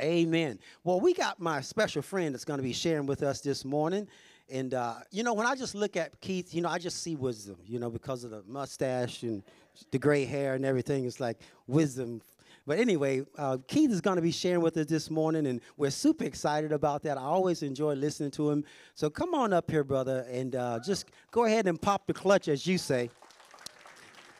Amen. Well, we got my special friend that's going to be sharing with us this morning. And, uh, you know, when I just look at Keith, you know, I just see wisdom, you know, because of the mustache and the gray hair and everything. It's like wisdom. But anyway, uh, Keith is going to be sharing with us this morning, and we're super excited about that. I always enjoy listening to him. So come on up here, brother, and uh, just go ahead and pop the clutch, as you say.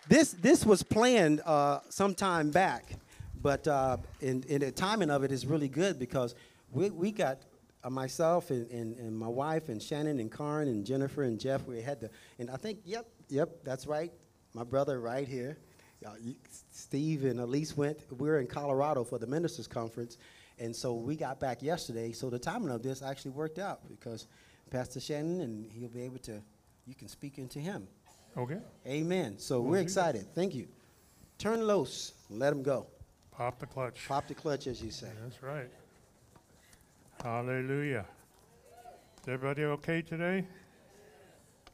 This, this was planned uh, some time back. But uh, in, in the timing of it is really good because we, we got uh, myself and, and, and my wife and Shannon and Karen and Jennifer and Jeff. We had to, and I think, yep, yep, that's right. My brother right here. Uh, Steve and Elise went, we were in Colorado for the ministers conference. And so we got back yesterday. So the timing of this actually worked out because Pastor Shannon, and he'll be able to, you can speak into him. Okay. Amen. So we're excited. Thank you. Turn loose. Let him go. Pop the clutch. Pop the clutch, as you say. That's right. Hallelujah. Is everybody okay today?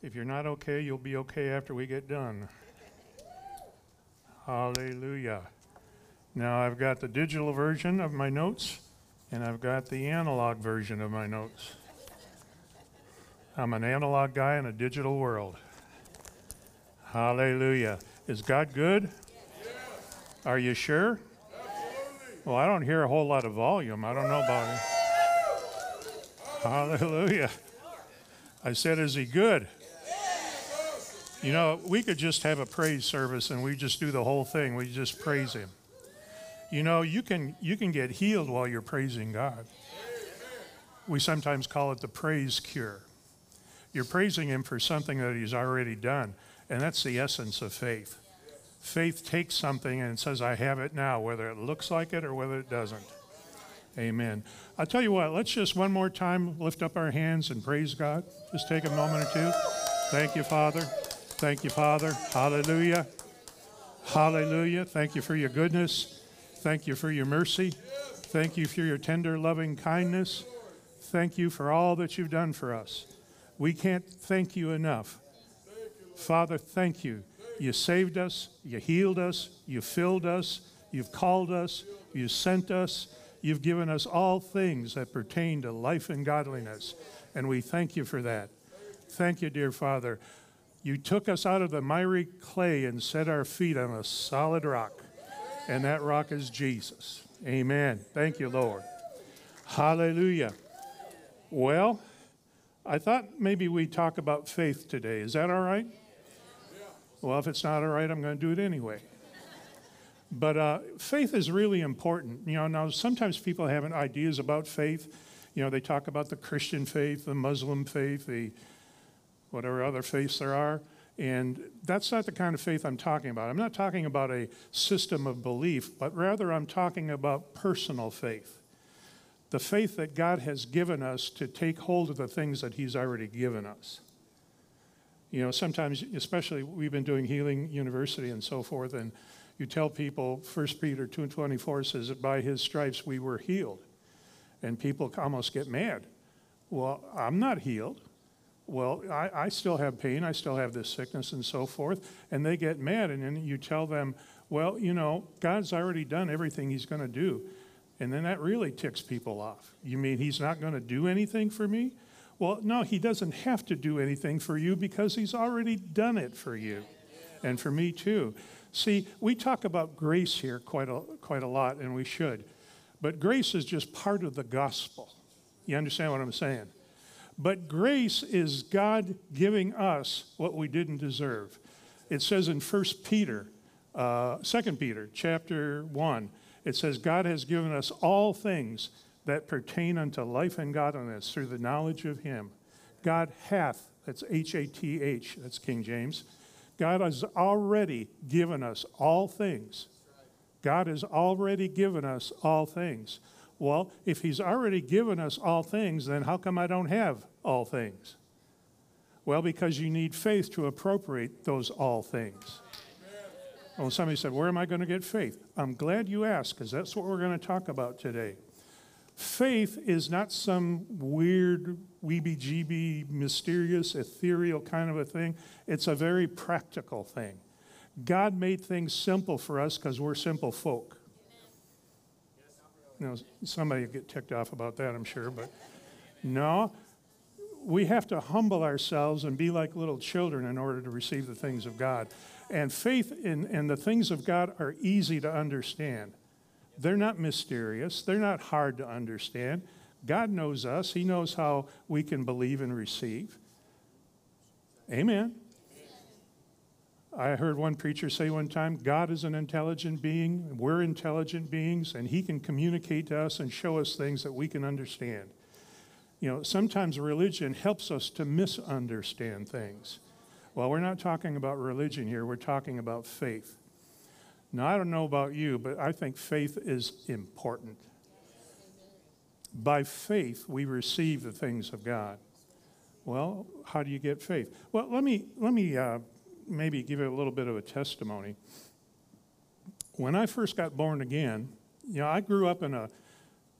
If you're not okay, you'll be okay after we get done. Hallelujah. Now I've got the digital version of my notes, and I've got the analog version of my notes. I'm an analog guy in a digital world. Hallelujah. Is God good? Yes. Are you sure? Well, I don't hear a whole lot of volume. I don't know about it. Hallelujah. I said, Is he good? You know, we could just have a praise service and we just do the whole thing. We just praise him. You know, you can you can get healed while you're praising God. We sometimes call it the praise cure. You're praising him for something that he's already done, and that's the essence of faith. Faith takes something and says, I have it now, whether it looks like it or whether it doesn't. Amen. I'll tell you what, let's just one more time lift up our hands and praise God. Just take a moment or two. Thank you, Father. Thank you, Father. Hallelujah. Hallelujah. Thank you for your goodness. Thank you for your mercy. Thank you for your tender, loving kindness. Thank you for all that you've done for us. We can't thank you enough. Father, thank you you saved us, you healed us, you filled us, you've called us, you sent us, you've given us all things that pertain to life and godliness. And we thank you for that. Thank you, dear Father. You took us out of the miry clay and set our feet on a solid rock. And that rock is Jesus. Amen. Thank you, Lord. Hallelujah. Well, I thought maybe we'd talk about faith today. Is that all right? Well, if it's not all right, I'm going to do it anyway. But uh, faith is really important. You know, now sometimes people have ideas about faith. You know, they talk about the Christian faith, the Muslim faith, the whatever other faiths there are. And that's not the kind of faith I'm talking about. I'm not talking about a system of belief, but rather I'm talking about personal faith. The faith that God has given us to take hold of the things that He's already given us. You know, sometimes, especially we've been doing Healing University and so forth, and you tell people, 1 Peter 2.24 says that by his stripes we were healed. And people almost get mad. Well, I'm not healed. Well, I, I still have pain. I still have this sickness and so forth. And they get mad. And then you tell them, well, you know, God's already done everything he's going to do. And then that really ticks people off. You mean he's not going to do anything for me? Well, no, he doesn't have to do anything for you because he's already done it for you and for me too. See, we talk about grace here quite a, quite a lot, and we should. But grace is just part of the gospel. You understand what I'm saying? But grace is God giving us what we didn't deserve. It says in 1 Peter, uh, 2 Peter, chapter 1, it says, God has given us all things that pertain unto life and godliness through the knowledge of him. God hath, that's H A T H, that's King James. God has already given us all things. God has already given us all things. Well, if He's already given us all things, then how come I don't have all things? Well, because you need faith to appropriate those all things. Well, somebody said, Where am I going to get faith? I'm glad you asked, because that's what we're going to talk about today. Faith is not some weird, weeby jeeby, mysterious, ethereal kind of a thing. It's a very practical thing. God made things simple for us because we're simple folk. Know, somebody will get ticked off about that, I'm sure, but no. We have to humble ourselves and be like little children in order to receive the things of God. And faith in, in the things of God are easy to understand. They're not mysterious, they're not hard to understand. God knows us, He knows how we can believe and receive. Amen. I heard one preacher say one time God is an intelligent being, we're intelligent beings, and He can communicate to us and show us things that we can understand. You know, sometimes religion helps us to misunderstand things. Well, we're not talking about religion here, we're talking about faith. Now, I don't know about you, but I think faith is important. By faith, we receive the things of God. Well, how do you get faith? Well, let me, let me uh, maybe give you a little bit of a testimony. When I first got born again, you know, I grew up in a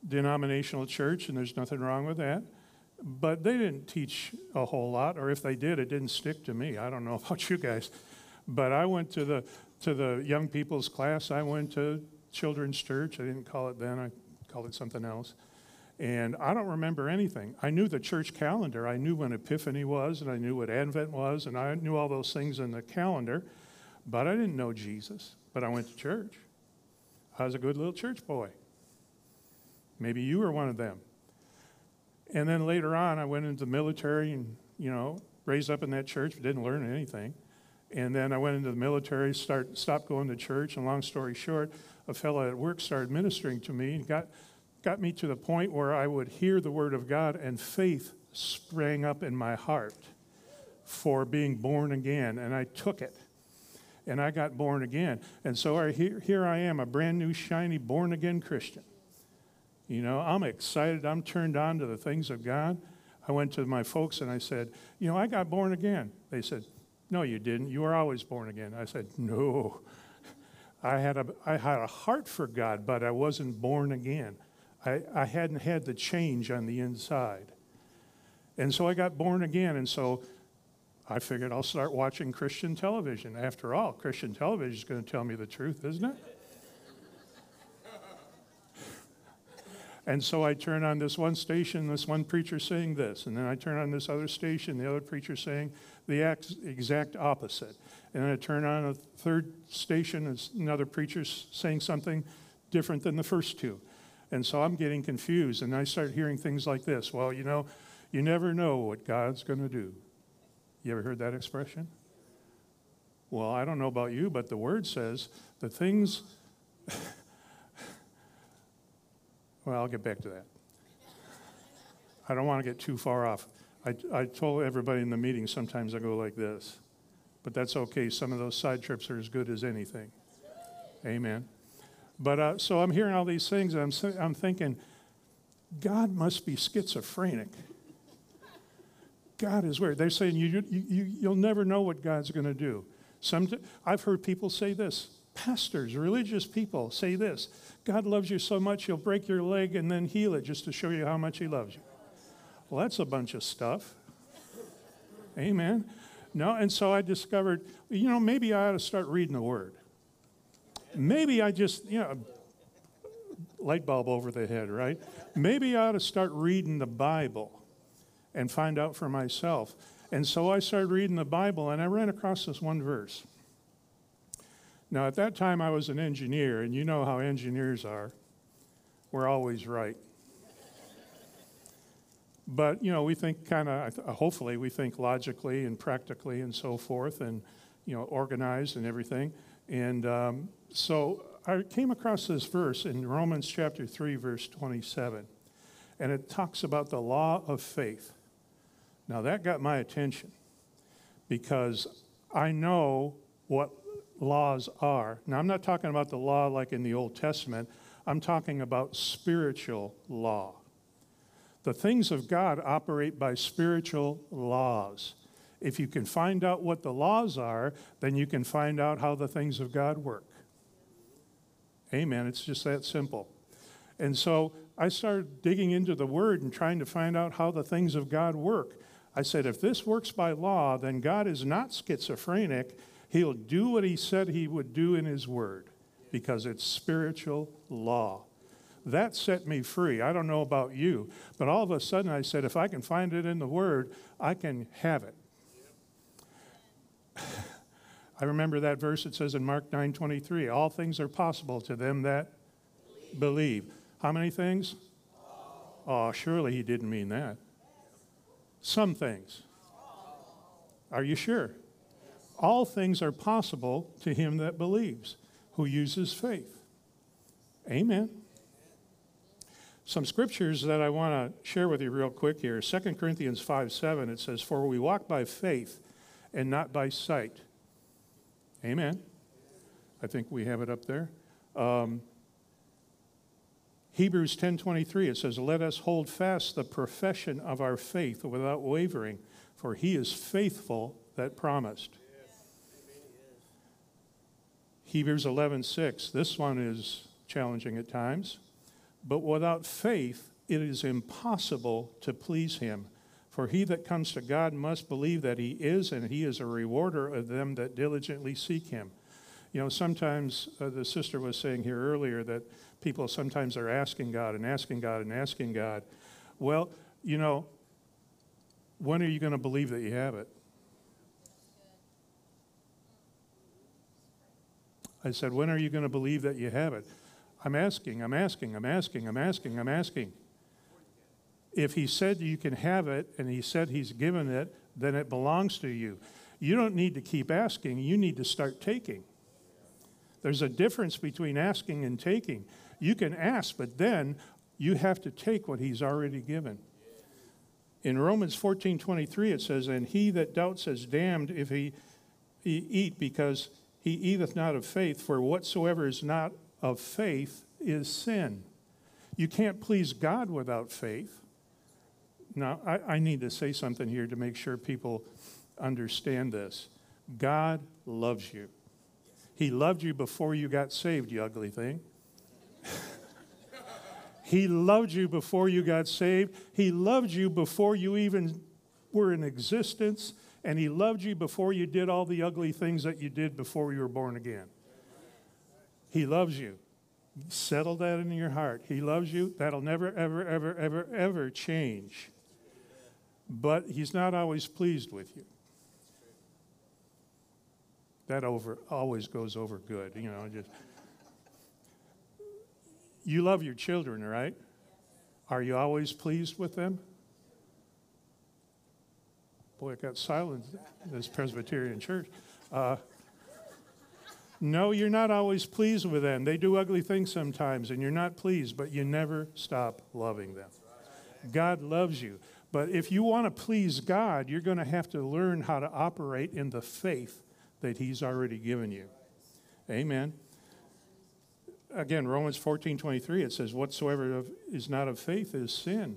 denominational church, and there's nothing wrong with that. But they didn't teach a whole lot, or if they did, it didn't stick to me. I don't know about you guys. But I went to the, to the young people's class, I went to children's church. I didn't call it then, I called it something else. And I don't remember anything. I knew the church calendar. I knew when Epiphany was, and I knew what Advent was, and I knew all those things in the calendar, but I didn't know Jesus. But I went to church. I was a good little church boy. Maybe you were one of them. And then later on, I went into the military and, you know, raised up in that church, but didn't learn anything. And then I went into the military, start, stopped going to church, and long story short, a fellow at work started ministering to me and got got me to the point where I would hear the word of God and faith sprang up in my heart for being born again. And I took it. And I got born again. And so I, here, here I am, a brand new, shiny, born again Christian. You know, I'm excited. I'm turned on to the things of God. I went to my folks and I said, You know, I got born again. They said, No, you didn't. You were always born again. I said, No. I had a, I had a heart for God, but I wasn't born again. I, I hadn't had the change on the inside. And so I got born again. And so I figured I'll start watching Christian television. After all, Christian television is going to tell me the truth, isn't it? And so I turn on this one station, this one preacher saying this, and then I turn on this other station, the other preacher saying the exact opposite. And then I turn on a third station, another preacher saying something different than the first two. And so I'm getting confused, and I start hearing things like this Well, you know, you never know what God's going to do. You ever heard that expression? Well, I don't know about you, but the word says the things. well, I'll get back to that. I don't want to get too far off. I, I told everybody in the meeting sometimes I go like this, but that's okay. Some of those side trips are as good as anything. Amen. But uh, so I'm hearing all these things, and I'm, I'm thinking, God must be schizophrenic. God is weird. They're saying you, you, you, will never know what God's going to do. Some, I've heard people say this. Pastors, religious people say this God loves you so much, he'll break your leg and then heal it just to show you how much he loves you. Well, that's a bunch of stuff. Amen. No, and so I discovered, you know, maybe I ought to start reading the Word maybe I just, you know, light bulb over the head, right? Maybe I ought to start reading the Bible and find out for myself. And so I started reading the Bible and I ran across this one verse. Now, at that time, I was an engineer, and you know how engineers are. We're always right. But, you know, we think kind of, hopefully, we think logically and practically and so forth, and, you know, organized and everything. And um, so I came across this verse in Romans chapter 3, verse 27, and it talks about the law of faith. Now that got my attention because I know what laws are. Now I'm not talking about the law like in the Old Testament, I'm talking about spiritual law. The things of God operate by spiritual laws. If you can find out what the laws are, then you can find out how the things of God work. Amen. It's just that simple. And so I started digging into the Word and trying to find out how the things of God work. I said, if this works by law, then God is not schizophrenic. He'll do what He said He would do in His Word because it's spiritual law. that set me free. I don't know about you, but all of a sudden I said, if I can find it in the Word, I can have it. I remember that verse it says in Mark 9:23, all things are possible to them that believe. How many things? Oh, surely he didn't mean that. Some things. Are you sure? All things are possible to him that believes, who uses faith. Amen. Some scriptures that I want to share with you real quick here. 2 Corinthians 5 7, it says, For we walk by faith and not by sight. Amen. I think we have it up there. Um, Hebrews 10:23 it says let us hold fast the profession of our faith without wavering for he is faithful that promised. Hebrews 11:6 this one is challenging at times but without faith it is impossible to please him for he that comes to God must believe that he is and he is a rewarder of them that diligently seek him. You know sometimes uh, the sister was saying here earlier that people sometimes are asking God and asking God and asking God. Well, you know, when are you going to believe that you have it? I said, when are you going to believe that you have it? I'm asking, I'm asking, I'm asking, I'm asking, I'm asking. If he said you can have it and he said he's given it, then it belongs to you. You don't need to keep asking, you need to start taking. There's a difference between asking and taking. You can ask, but then you have to take what he's already given. In Romans 14 23, it says, And he that doubts is damned if he, he eat, because he eateth not of faith, for whatsoever is not of faith is sin. You can't please God without faith. Now, I, I need to say something here to make sure people understand this. God loves you. He loved you before you got saved, you ugly thing. he loved you before you got saved. He loved you before you even were in existence. And He loved you before you did all the ugly things that you did before you were born again. He loves you. Settle that in your heart. He loves you. That'll never, ever, ever, ever, ever change. But He's not always pleased with you that over always goes over good you know just you love your children, right? Are you always pleased with them? Boy, it got silent this Presbyterian church. Uh, no, you're not always pleased with them. They do ugly things sometimes, and you're not pleased, but you never stop loving them. God loves you. But if you want to please God, you're going to have to learn how to operate in the faith that He's already given you. Amen again, Romans 14 23, it says, Whatsoever is not of faith is sin.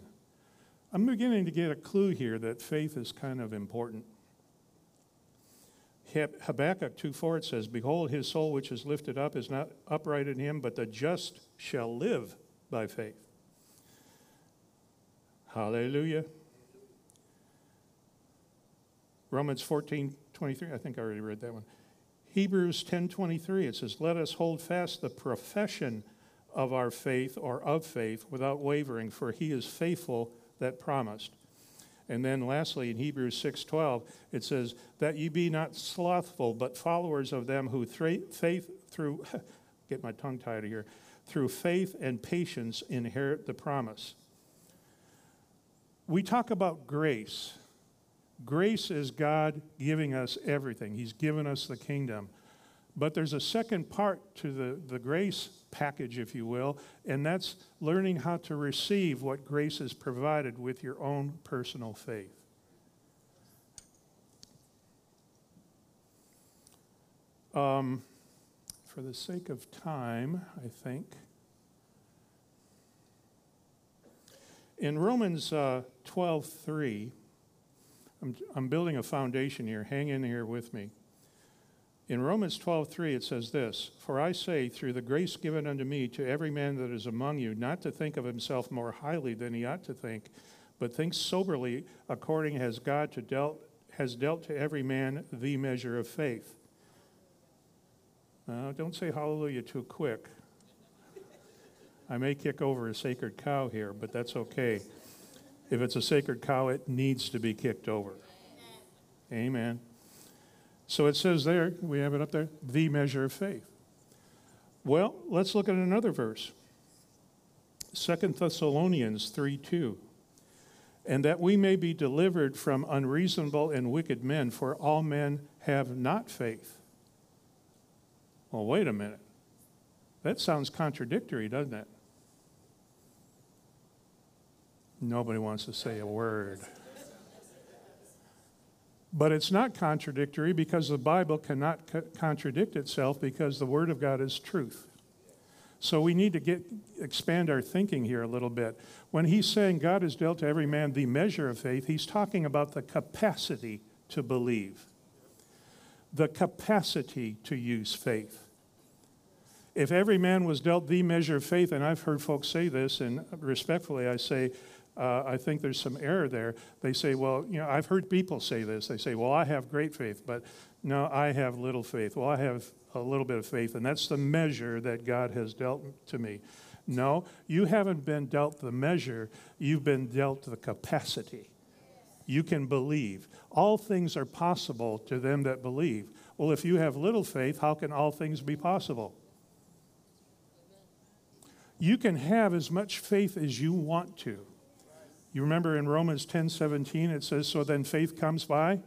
I'm beginning to get a clue here that faith is kind of important. Habakkuk 2:4 it says, Behold, his soul which is lifted up is not upright in him, but the just shall live by faith. Hallelujah. Romans 14 23, I think I already read that one. Hebrews 10:23 it says let us hold fast the profession of our faith or of faith without wavering for he is faithful that promised. And then lastly in Hebrews 6:12 it says that ye be not slothful but followers of them who faith through get my tongue tied here through faith and patience inherit the promise. We talk about grace Grace is God giving us everything, He's given us the kingdom. But there's a second part to the, the grace package, if you will, and that's learning how to receive what grace has provided with your own personal faith. Um, for the sake of time, I think. In Romans uh, 12 3, I'm, I'm building a foundation here. Hang in here with me. In Romans 12:3 it says this, "For I say through the grace given unto me to every man that is among you not to think of himself more highly than he ought to think, but think soberly according as God to dealt, has dealt to every man the measure of faith." Don't say hallelujah too quick. I may kick over a sacred cow here, but that's okay. If it's a sacred cow, it needs to be kicked over. Amen. So it says there, we have it up there, the measure of faith. Well, let's look at another verse. Second Thessalonians 3 2. And that we may be delivered from unreasonable and wicked men, for all men have not faith. Well, wait a minute. That sounds contradictory, doesn't it? Nobody wants to say a word. But it's not contradictory because the Bible cannot co- contradict itself because the Word of God is truth. So we need to get expand our thinking here a little bit. When he's saying God has dealt to every man the measure of faith, he's talking about the capacity to believe. The capacity to use faith. If every man was dealt the measure of faith, and I've heard folks say this, and respectfully I say, uh, I think there's some error there. They say, well, you know, I've heard people say this. They say, well, I have great faith, but no, I have little faith. Well, I have a little bit of faith, and that's the measure that God has dealt to me. No, you haven't been dealt the measure, you've been dealt the capacity. You can believe. All things are possible to them that believe. Well, if you have little faith, how can all things be possible? You can have as much faith as you want to. You remember in Romans 10 17, it says, So then faith comes by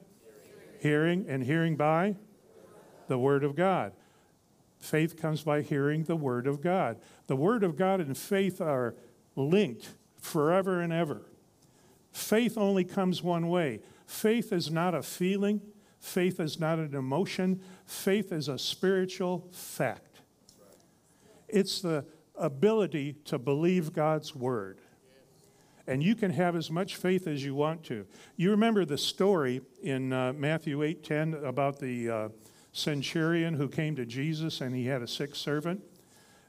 hearing, and hearing by the Word of God. Faith comes by hearing the Word of God. The Word of God and faith are linked forever and ever. Faith only comes one way. Faith is not a feeling, faith is not an emotion, faith is a spiritual fact. It's the ability to believe God's Word and you can have as much faith as you want to. You remember the story in uh, Matthew 8:10 about the uh, centurion who came to Jesus and he had a sick servant,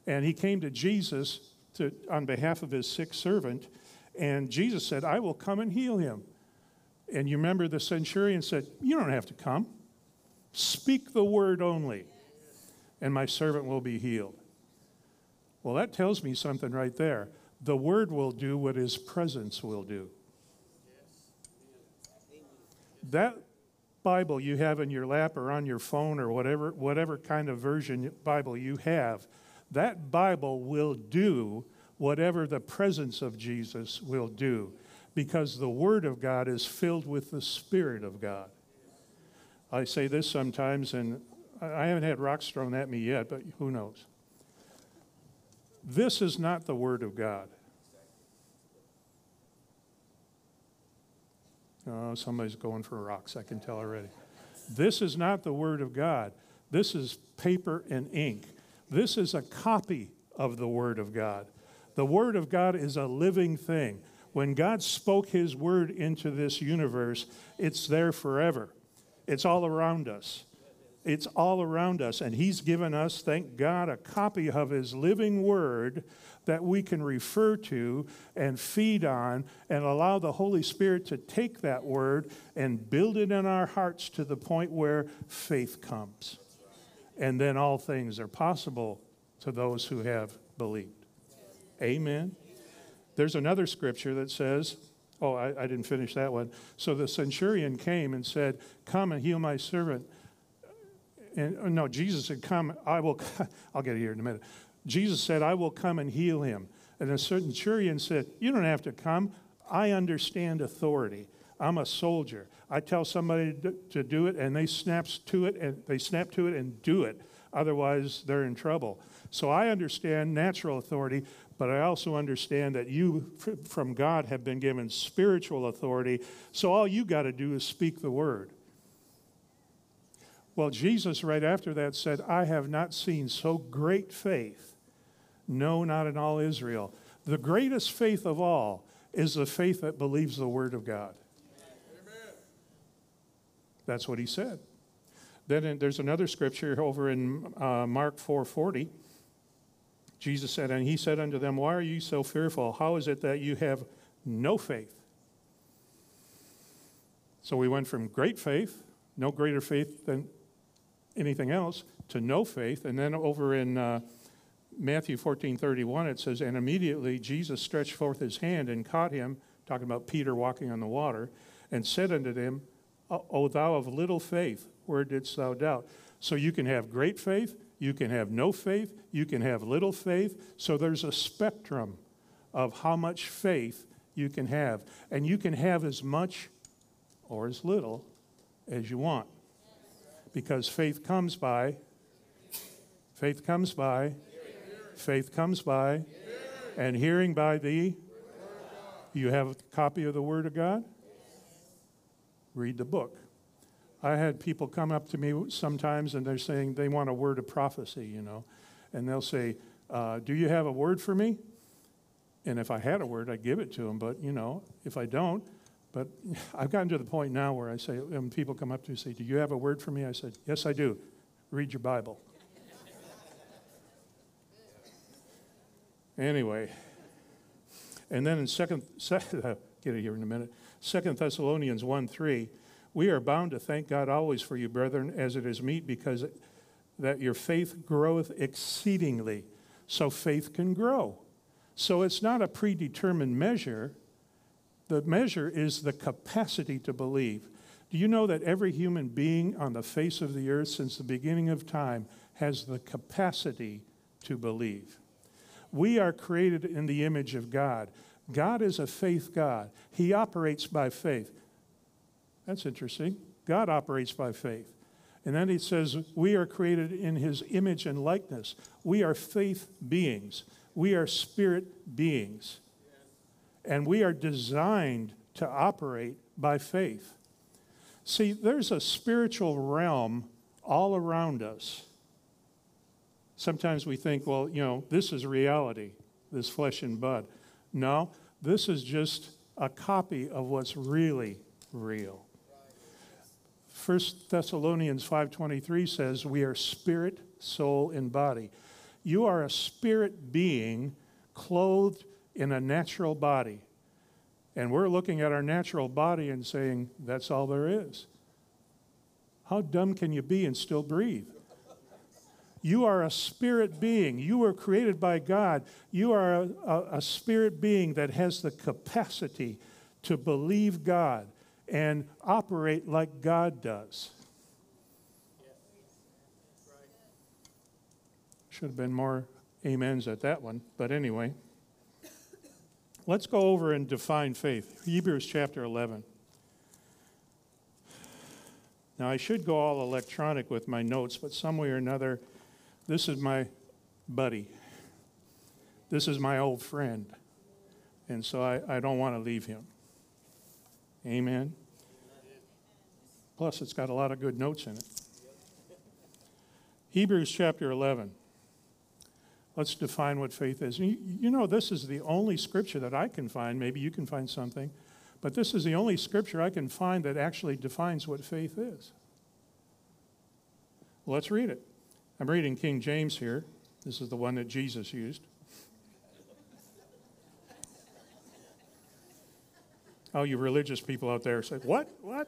and he came to Jesus to, on behalf of his sick servant, and Jesus said, "I will come and heal him." And you remember the centurion said, "You don't have to come. Speak the word only, and my servant will be healed." Well, that tells me something right there the Word will do what His presence will do. That Bible you have in your lap or on your phone or whatever, whatever kind of version Bible you have, that Bible will do whatever the presence of Jesus will do because the Word of God is filled with the Spirit of God. I say this sometimes, and I haven't had rocks thrown at me yet, but who knows? This is not the Word of God. Oh, somebody's going for rocks, I can tell already. This is not the Word of God. This is paper and ink. This is a copy of the Word of God. The Word of God is a living thing. When God spoke His Word into this universe, it's there forever. It's all around us. It's all around us. And He's given us, thank God, a copy of His living Word that we can refer to and feed on and allow the Holy Spirit to take that Word and build it in our hearts to the point where faith comes. And then all things are possible to those who have believed. Amen. There's another scripture that says, Oh, I, I didn't finish that one. So the centurion came and said, Come and heal my servant and uh, no, Jesus said, Come, I will, I'll get here in a minute. Jesus said, I will come and heal him. And a certain centurion said, You don't have to come. I understand authority. I'm a soldier. I tell somebody to do it, and they snaps to it, and they snap to it and do it. Otherwise, they're in trouble. So I understand natural authority, but I also understand that you, from God, have been given spiritual authority. So all you got to do is speak the word. Well, Jesus, right after that, said, I have not seen so great faith, no, not in all Israel. The greatest faith of all is the faith that believes the Word of God. Amen. That's what he said. Then in, there's another scripture over in uh, Mark 4:40. Jesus said, and he said unto them, Why are you so fearful? How is it that you have no faith? So we went from great faith, no greater faith than anything else to no faith. And then over in uh, Matthew 14 31, it says, And immediately Jesus stretched forth his hand and caught him, talking about Peter walking on the water, and said unto him, O thou of little faith, where didst thou doubt? So you can have great faith, you can have no faith, you can have little faith. So there's a spectrum of how much faith you can have. And you can have as much or as little as you want. Because faith comes by, faith comes by, faith comes by, and hearing by the. You have a copy of the Word of God? Read the book. I had people come up to me sometimes and they're saying they want a word of prophecy, you know, and they'll say, uh, Do you have a word for me? And if I had a word, I'd give it to them. But, you know, if I don't, but I've gotten to the point now where I say, when people come up to me and say, Do you have a word for me? I said, Yes, I do. Read your Bible. anyway, and then in second, second get it here in a minute. Second Thessalonians 1 3, we are bound to thank God always for you, brethren, as it is meet, because that your faith groweth exceedingly. So faith can grow. So it's not a predetermined measure. The measure is the capacity to believe. Do you know that every human being on the face of the earth since the beginning of time has the capacity to believe? We are created in the image of God. God is a faith God. He operates by faith. That's interesting. God operates by faith. And then he says, We are created in his image and likeness. We are faith beings. We are spirit beings. And we are designed to operate by faith. See, there's a spiritual realm all around us. Sometimes we think, well, you know, this is reality, this flesh and blood. No, this is just a copy of what's really real. 1 Thessalonians 5:23 says we are spirit, soul and body. You are a spirit being clothed in a natural body. And we're looking at our natural body and saying, that's all there is. How dumb can you be and still breathe? You are a spirit being. You were created by God. You are a, a, a, spirit being that has the capacity to believe God and operate like God does. Should have been more amens at that one, but anyway. Let's go over and define faith. Hebrews chapter 11. Now, I should go all electronic with my notes, but some way or another, this is my buddy. This is my old friend. And so I, I don't want to leave him. Amen. Plus, it's got a lot of good notes in it. Hebrews chapter 11. Let's define what faith is. You, you know, this is the only scripture that I can find. Maybe you can find something. But this is the only scripture I can find that actually defines what faith is. Let's read it. I'm reading King James here. This is the one that Jesus used. Oh, you religious people out there say, What? What?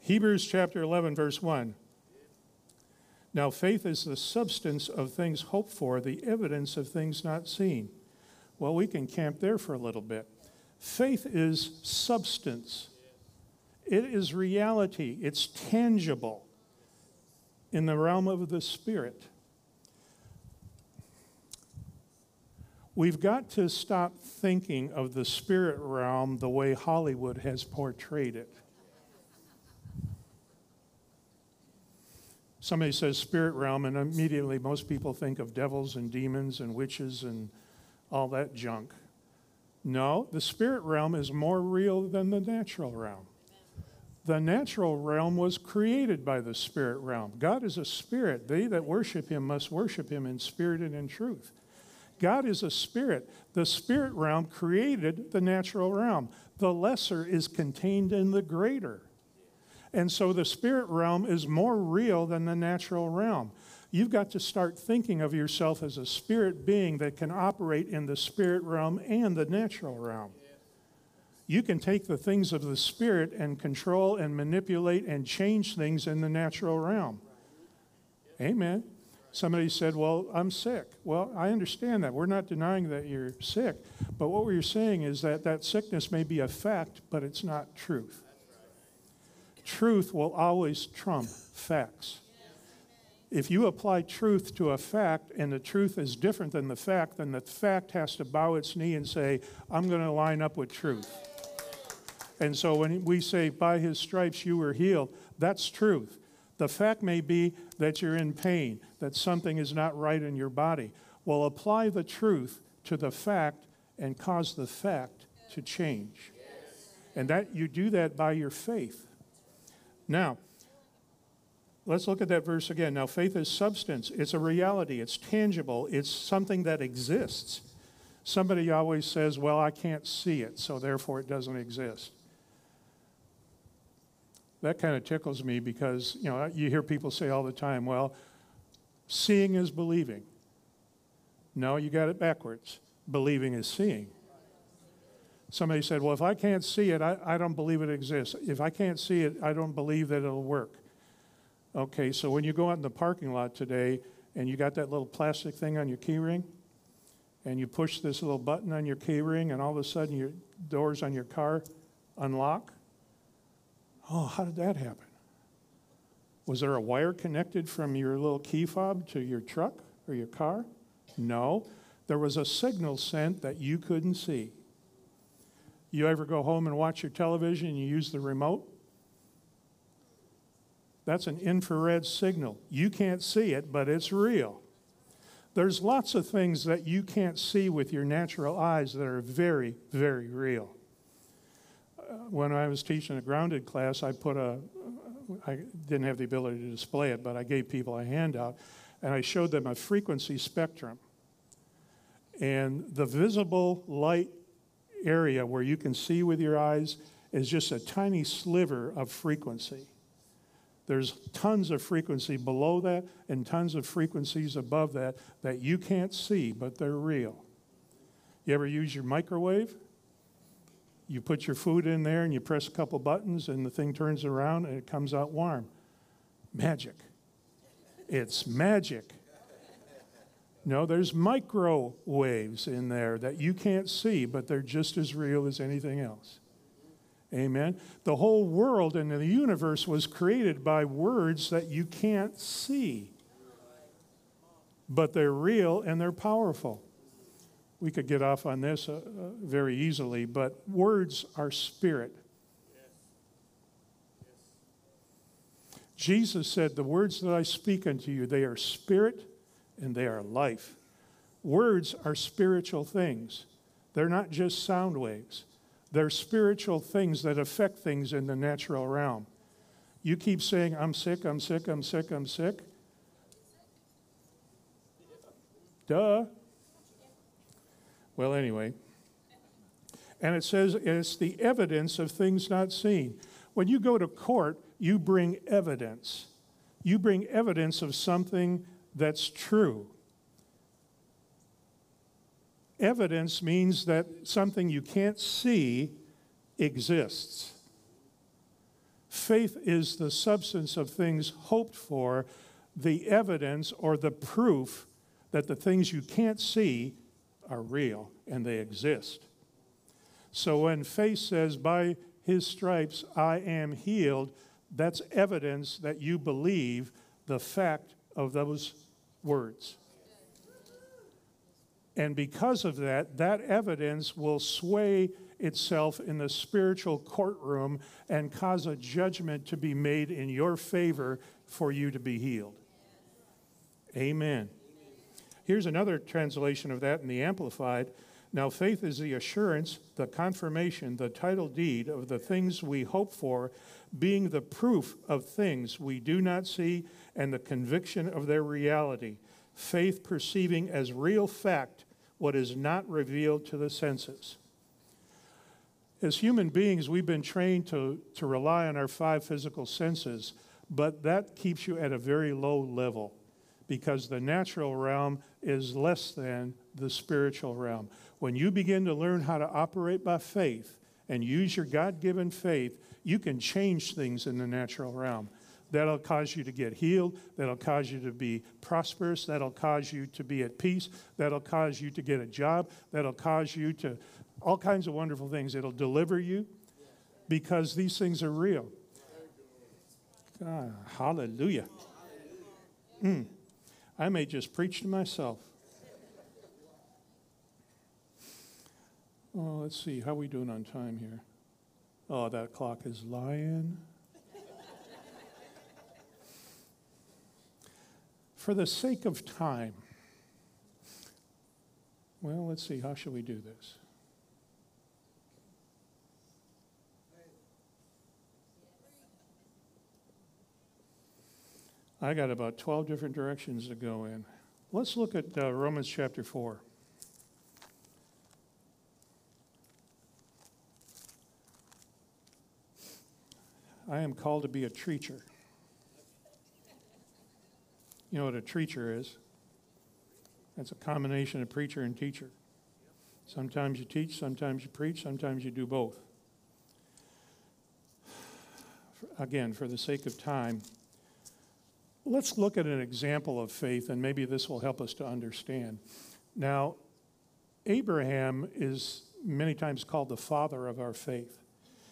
Hebrews chapter 11, verse 1. Now, faith is the substance of things hoped for, the evidence of things not seen. Well, we can camp there for a little bit. Faith is substance, it is reality, it's tangible in the realm of the Spirit. We've got to stop thinking of the spirit realm the way Hollywood has portrayed it. Somebody says spirit realm, and immediately most people think of devils and demons and witches and all that junk. No, the spirit realm is more real than the natural realm. The natural realm was created by the spirit realm. God is a spirit. They that worship him must worship him in spirit and in truth. God is a spirit. The spirit realm created the natural realm. The lesser is contained in the greater. And so the spirit realm is more real than the natural realm. You've got to start thinking of yourself as a spirit being that can operate in the spirit realm and the natural realm. You can take the things of the spirit and control and manipulate and change things in the natural realm. Amen. Somebody said, Well, I'm sick. Well, I understand that. We're not denying that you're sick. But what we're saying is that that sickness may be a fact, but it's not truth. Truth will always trump facts. If you apply truth to a fact and the truth is different than the fact, then the fact has to bow its knee and say, I'm going to line up with truth. And so when we say, by his stripes you were healed, that's truth. The fact may be that you're in pain, that something is not right in your body. Well, apply the truth to the fact and cause the fact to change. And that you do that by your faith. Now, let's look at that verse again. Now, faith is substance, it's a reality, it's tangible, it's something that exists. Somebody always says, Well, I can't see it, so therefore it doesn't exist that kind of tickles me because, you know, you hear people say all the time, well, seeing is believing. No, you got it backwards. Believing is seeing. Somebody said, well, if I can't see it, I, I don't believe it exists. If I can't see it, I don't believe that it'll work. Okay, so when you go out in the parking lot today and you got that little plastic thing on your keyring, and you push this little button on your keyring, and all of a sudden your doors on your car unlock, Oh, how did that happen? Was there a wire connected from your little key fob to your truck or your car? No. There was a signal sent that you couldn't see. You ever go home and watch your television and you use the remote? That's an infrared signal. You can't see it, but it's real. There's lots of things that you can't see with your natural eyes that are very, very real uh, when I was teaching a grounded class, I put a, I didn't have the ability to display it, but I gave people a handout, and I showed them a frequency spectrum. And the visible light area where you can see with your eyes is just a tiny sliver of frequency. There's tons of frequency below that and tons of frequencies above that that you can't see, but they're real. You ever use your microwave? You put your food in there and you press a couple buttons and the thing turns around and it comes out warm. Magic. It's magic. No, there's microwaves in there that you can't see, but they're just as real as anything else. Amen. The whole world and the universe was created by words that you can't see, but they're real and they're powerful we could get off on this uh, uh, very easily, but words are spirit. Jesus said, The words that I speak unto you, they are spirit and they are life. Words are spiritual things, they're not just sound waves, they're spiritual things that affect things in the natural realm. You keep saying, I'm sick, I'm sick, I'm sick, I'm sick. Duh. Well, anyway. And it says it's the evidence of things not seen. When you go to court, you bring evidence. You bring evidence of something that's true. Evidence means that something you can't see exists. Faith is the substance of things hoped for, the evidence or the proof that the things you can't see are real and they exist. So when faith says, By his stripes I am healed, that's evidence that you believe the fact of those words. And because of that, that evidence will sway itself in the spiritual courtroom and cause a judgment to be made in your favor for you to be healed. Amen. Here's another translation of that in the Amplified. Now, faith is the assurance, the confirmation, the title deed of the things we hope for, being the proof of things we do not see and the conviction of their reality. Faith perceiving as real fact what is not revealed to the senses. As human beings, we've been trained to, to rely on our five physical senses, but that keeps you at a very low level because the natural realm is less than the spiritual realm. When you begin to learn how to operate by faith and use your God given faith, you can change things in the natural realm. That'll cause you to get healed. That'll cause you to be prosperous. That'll cause you to be at peace. That'll cause you to get a job. That'll cause you to all kinds of wonderful things. It'll deliver you because these things are real. God, hallelujah. Mm. I may just preach to myself. Oh, let's see. How are we doing on time here? Oh, that clock is lying. For the sake of time, well, let's see. How shall we do this? I got about 12 different directions to go in. Let's look at uh, Romans chapter 4. I am called to be a treacher. You know what a treacher is? That's a combination of preacher and teacher. Sometimes you teach, sometimes you preach, sometimes you do both. Again, for the sake of time, let's look at an example of faith, and maybe this will help us to understand. Now, Abraham is many times called the father of our faith.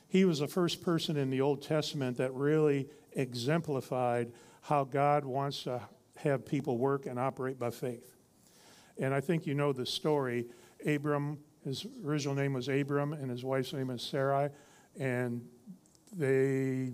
He was the first person in the Old Testament that really exemplified how God wants to have people work and operate by faith. And I think you know the story. Abram, his original name was Abram, and his wife's name is Sarai, and they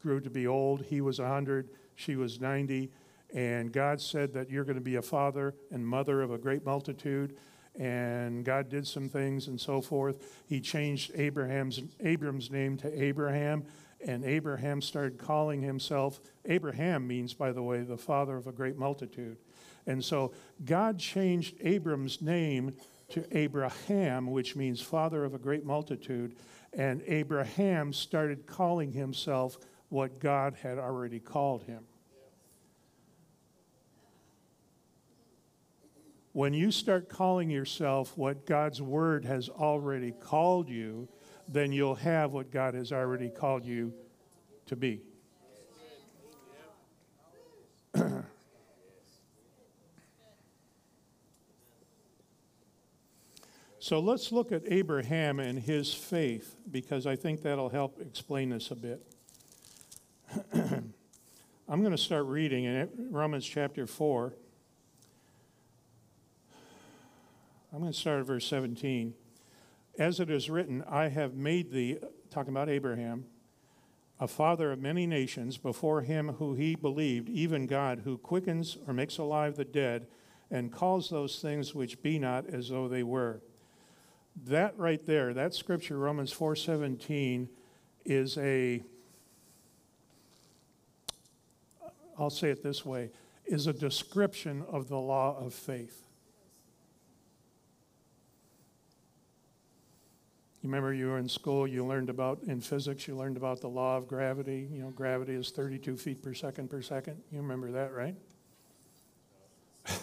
grew to be old. He was 100, she was 90, and God said that you're going to be a father and mother of a great multitude. And God did some things and so forth. He changed Abraham's Abram's name to Abraham, and Abraham started calling himself Abraham means, by the way, the father of a great multitude. And so God changed Abram's name to Abraham, which means father of a great multitude. And Abraham started calling himself what God had already called him. When you start calling yourself what God's word has already called you, then you'll have what God has already called you to be. so let's look at Abraham and his faith because I think that'll help explain this a bit. I'm going to start reading in Romans chapter 4. I'm going to start at verse 17. As it is written, I have made thee, talking about Abraham, a father of many nations before him who he believed, even God, who quickens or makes alive the dead and calls those things which be not as though they were. That right there, that scripture, Romans 4:17, is a I'll say it this way, is a description of the law of faith. You remember you were in school, you learned about, in physics, you learned about the law of gravity. You know, gravity is 32 feet per second per second. You remember that, right?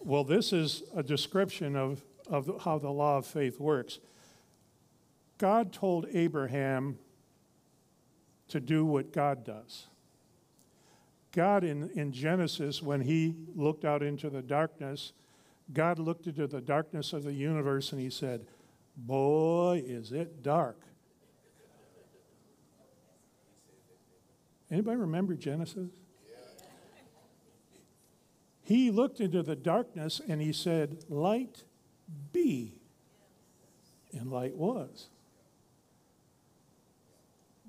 well, this is a description of, of how the law of faith works. God told Abraham to do what God does. God, in, in Genesis, when he looked out into the darkness, God looked into the darkness of the universe and he said, Boy, is it dark. Anybody remember Genesis? He looked into the darkness and he said, Light be. And light was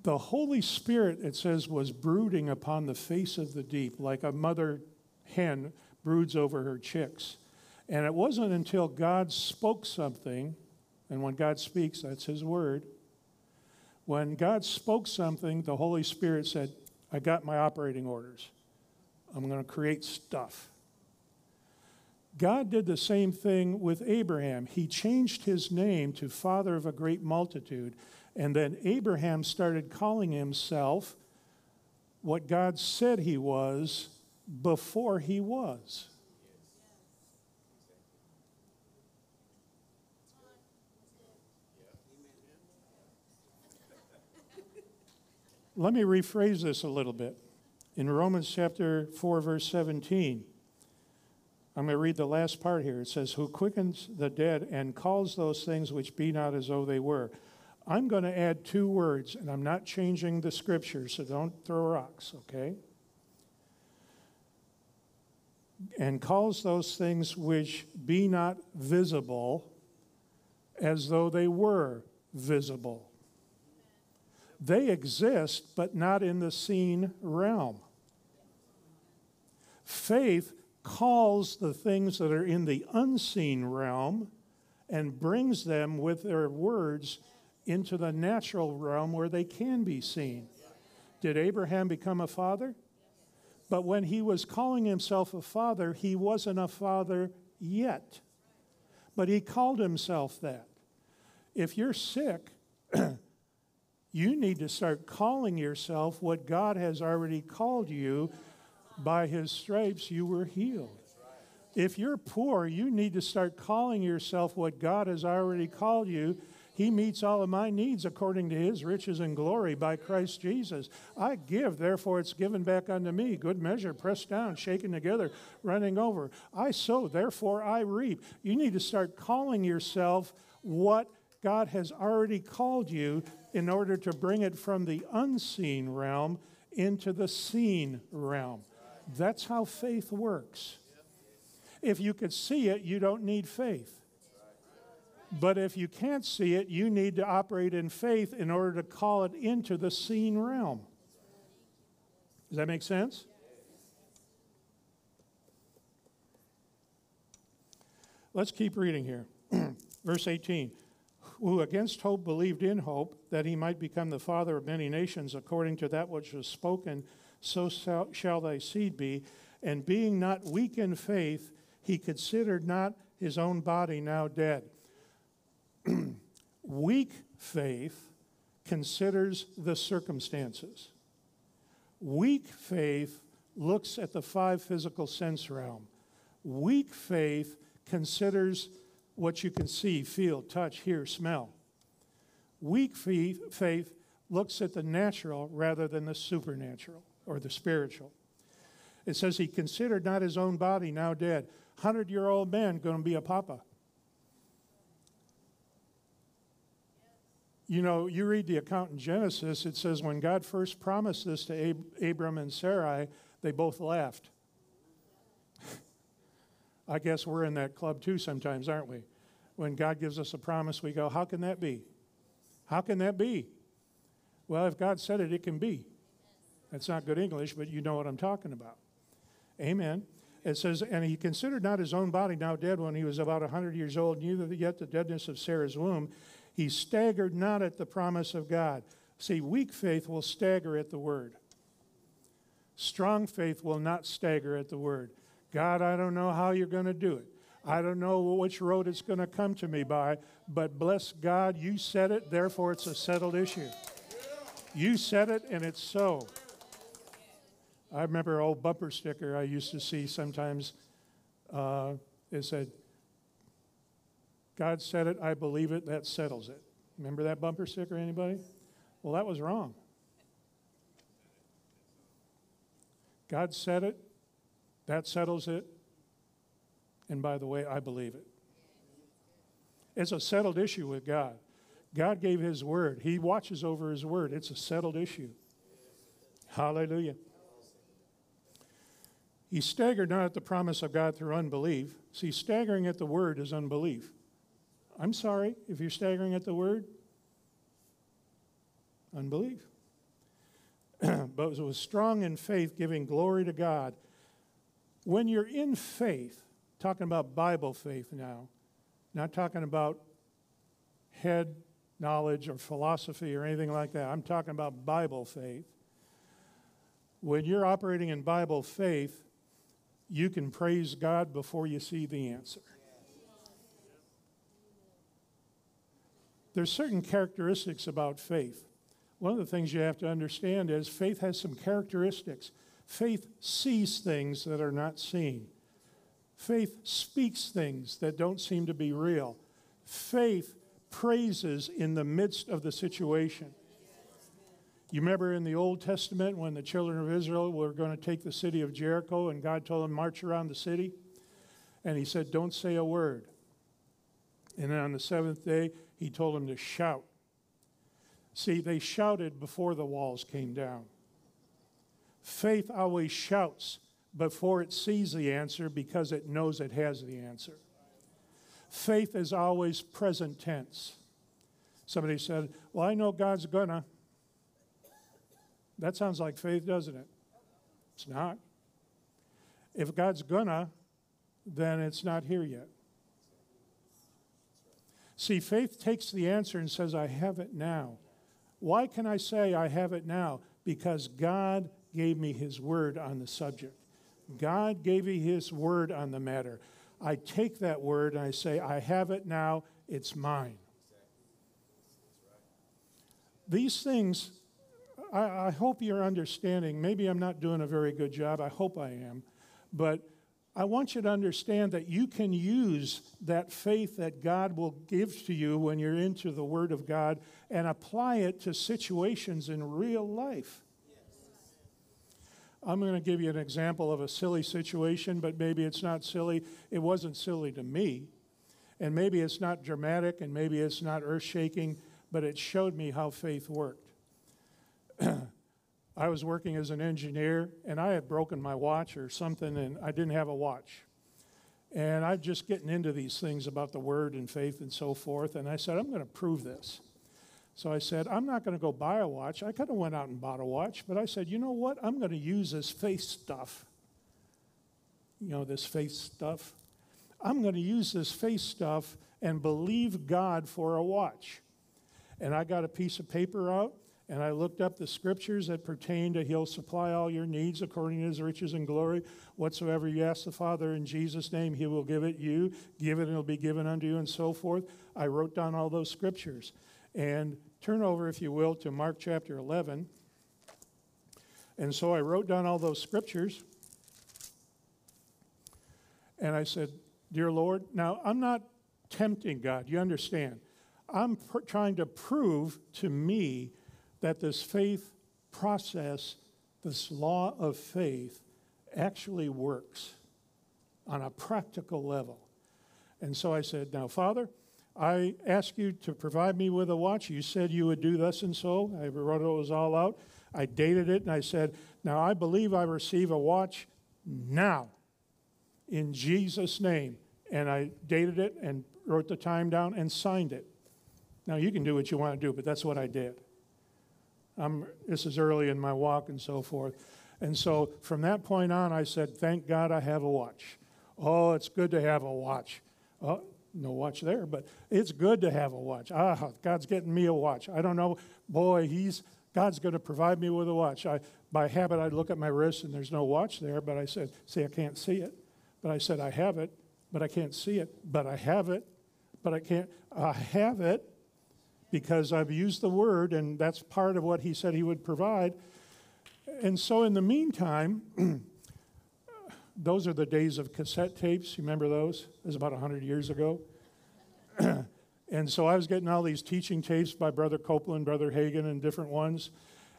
the Holy Spirit, it says, was brooding upon the face of the deep, like a mother hen broods over her chicks. And it wasn't until God spoke something, and when God speaks, that's His word. When God spoke something, the Holy Spirit said, I got my operating orders. I'm going to create stuff. God did the same thing with Abraham. He changed his name to father of a great multitude and then Abraham started calling himself what God said he was before he was. Let me rephrase this a little bit. In Romans chapter 4, verse 17, I'm going to read the last part here. It says, Who quickens the dead and calls those things which be not as though they were. I'm going to add two words, and I'm not changing the scripture, so don't throw rocks, okay? And calls those things which be not visible as though they were visible. They exist, but not in the seen realm. Faith calls the things that are in the unseen realm and brings them with their words into the natural realm where they can be seen. Did Abraham become a father? But when he was calling himself a father, he wasn't a father yet. But he called himself that. If you're sick, you need to start calling yourself what God has already called you. By his stripes, you were healed. If you're poor, you need to start calling yourself what God has already called you. He meets all of my needs according to his riches and glory by Christ Jesus. I give, therefore it's given back unto me. Good measure, pressed down, shaken together, running over. I sow, therefore I reap. You need to start calling yourself what God has already called you in order to bring it from the unseen realm into the seen realm. That's how faith works. If you could see it, you don't need faith. But if you can't see it, you need to operate in faith in order to call it into the seen realm. Does that make sense? Let's keep reading here. Verse 18 who against hope believed in hope that he might become the father of many nations according to that which was spoken so shall thy seed be. And being not weak in faith he considered not his own body now dead. Weak faith considers the circumstances. Weak faith looks at the five physical sense realm. Weak faith considers what you can see, feel, touch, hear, smell. Weak faith looks at the natural rather than the supernatural or the spiritual. It says he considered not his own body now dead. 100 year old man going to be a papa. You know, you read the account in Genesis, it says when God first promised this to Ab- Abram and Sarai, they both laughed. I guess we're in that club too sometimes, aren't we? When God gives us a promise, we go, How can that be? How can that be? Well, if God said it, it can be. That's not good English, but you know what I'm talking about. Amen. It says, And he considered not his own body now dead when he was about a 100 years old, neither yet the deadness of Sarah's womb. He staggered not at the promise of God. See, weak faith will stagger at the word. Strong faith will not stagger at the word. God, I don't know how you're going to do it. I don't know which road it's going to come to me by, but bless God, you said it, therefore it's a settled issue. You said it, and it's so. I remember an old bumper sticker I used to see sometimes. Uh, it said, God said it, I believe it, that settles it. Remember that bumper sticker, anybody? Well, that was wrong. God said it, that settles it. And by the way, I believe it. It's a settled issue with God. God gave His word, He watches over His word. It's a settled issue. Hallelujah. He staggered not at the promise of God through unbelief. See, staggering at the word is unbelief. I'm sorry if you're staggering at the word. Unbelief. but was strong in faith, giving glory to God when you're in faith, talking about Bible faith now, not talking about head knowledge or philosophy or anything like that. I'm talking about Bible faith. When you're operating in Bible faith, you can praise God before you see the answer. There's certain characteristics about faith. One of the things you have to understand is faith has some characteristics. Faith sees things that are not seen. Faith speaks things that don't seem to be real. Faith praises in the midst of the situation. You remember in the Old Testament when the children of Israel were going to take the city of Jericho and God told them, march around the city? And he said, don't say a word. And then on the seventh day, he told them to shout. See, they shouted before the walls came down. Faith always shouts before it sees the answer because it knows it has the answer. Faith is always present tense. Somebody said, Well, I know God's gonna. That sounds like faith, doesn't it? It's not. If God's gonna, then it's not here yet. See, faith takes the answer and says, I have it now. Why can I say I have it now? Because God gave me His word on the subject. God gave me His word on the matter. I take that word and I say, I have it now, it's mine. These things, I, I, hope you're understanding. Maybe I'm not doing a very good job. I hope I am. But I want you to understand that you can use that faith that God will give to you when you're into the Word of God and apply it to situations in real life. I'm going to give you an example of a silly situation, but maybe it's not silly. It wasn't silly to me. And maybe it's not dramatic and maybe it's not earth shaking, but it showed me how faith worked. I was working as an engineer and I had broken my watch or something and I didn't have a watch. And I'm just getting into these things about the word and faith and so forth. And I said, I'm going to prove this. So I said, I'm not going to go buy a watch. I could have went out and bought a watch, but I said, you know what? I'm going to use this faith stuff. You know, this faith stuff. I'm going to use this faith stuff and believe God for a watch. And I got a piece of paper out and I looked up the scriptures that pertain to He'll supply all your needs according to His riches and glory. Whatsoever you ask the Father in Jesus' name, He will give it you. Give it, and it'll be given unto you, and so forth. I wrote down all those scriptures. And turn over, if you will, to Mark chapter 11. And so I wrote down all those scriptures. And I said, Dear Lord, now I'm not tempting God, you understand. I'm pr- trying to prove to me that this faith process, this law of faith, actually works on a practical level. And so I said, Now, Father, I ask you to provide me with a watch. You said you would do thus and so. I wrote it all out. I dated it and I said, Now I believe I receive a watch now in Jesus' name. And I dated it and wrote the time down and signed it. Now you can do what you want to do, but that's what I did. I'm, this is early in my walk and so forth. And so from that point on, I said, Thank God I have a watch. Oh, it's good to have a watch. Oh, no watch there, but it's good to have a watch. Ah, God's getting me a watch. I don't know, boy, he's God's going to provide me with a watch. I, by habit, I look at my wrist and there's no watch there, but I said, see, I can't see it. But I said, I have it, but I can't see it. But I have it, but I can't. I have it because I've used the word, and that's part of what he said he would provide. And so, in the meantime, those are the days of cassette tapes. You remember those? It was about 100 years ago. and so I was getting all these teaching tapes by Brother Copeland, Brother Hagin, and different ones.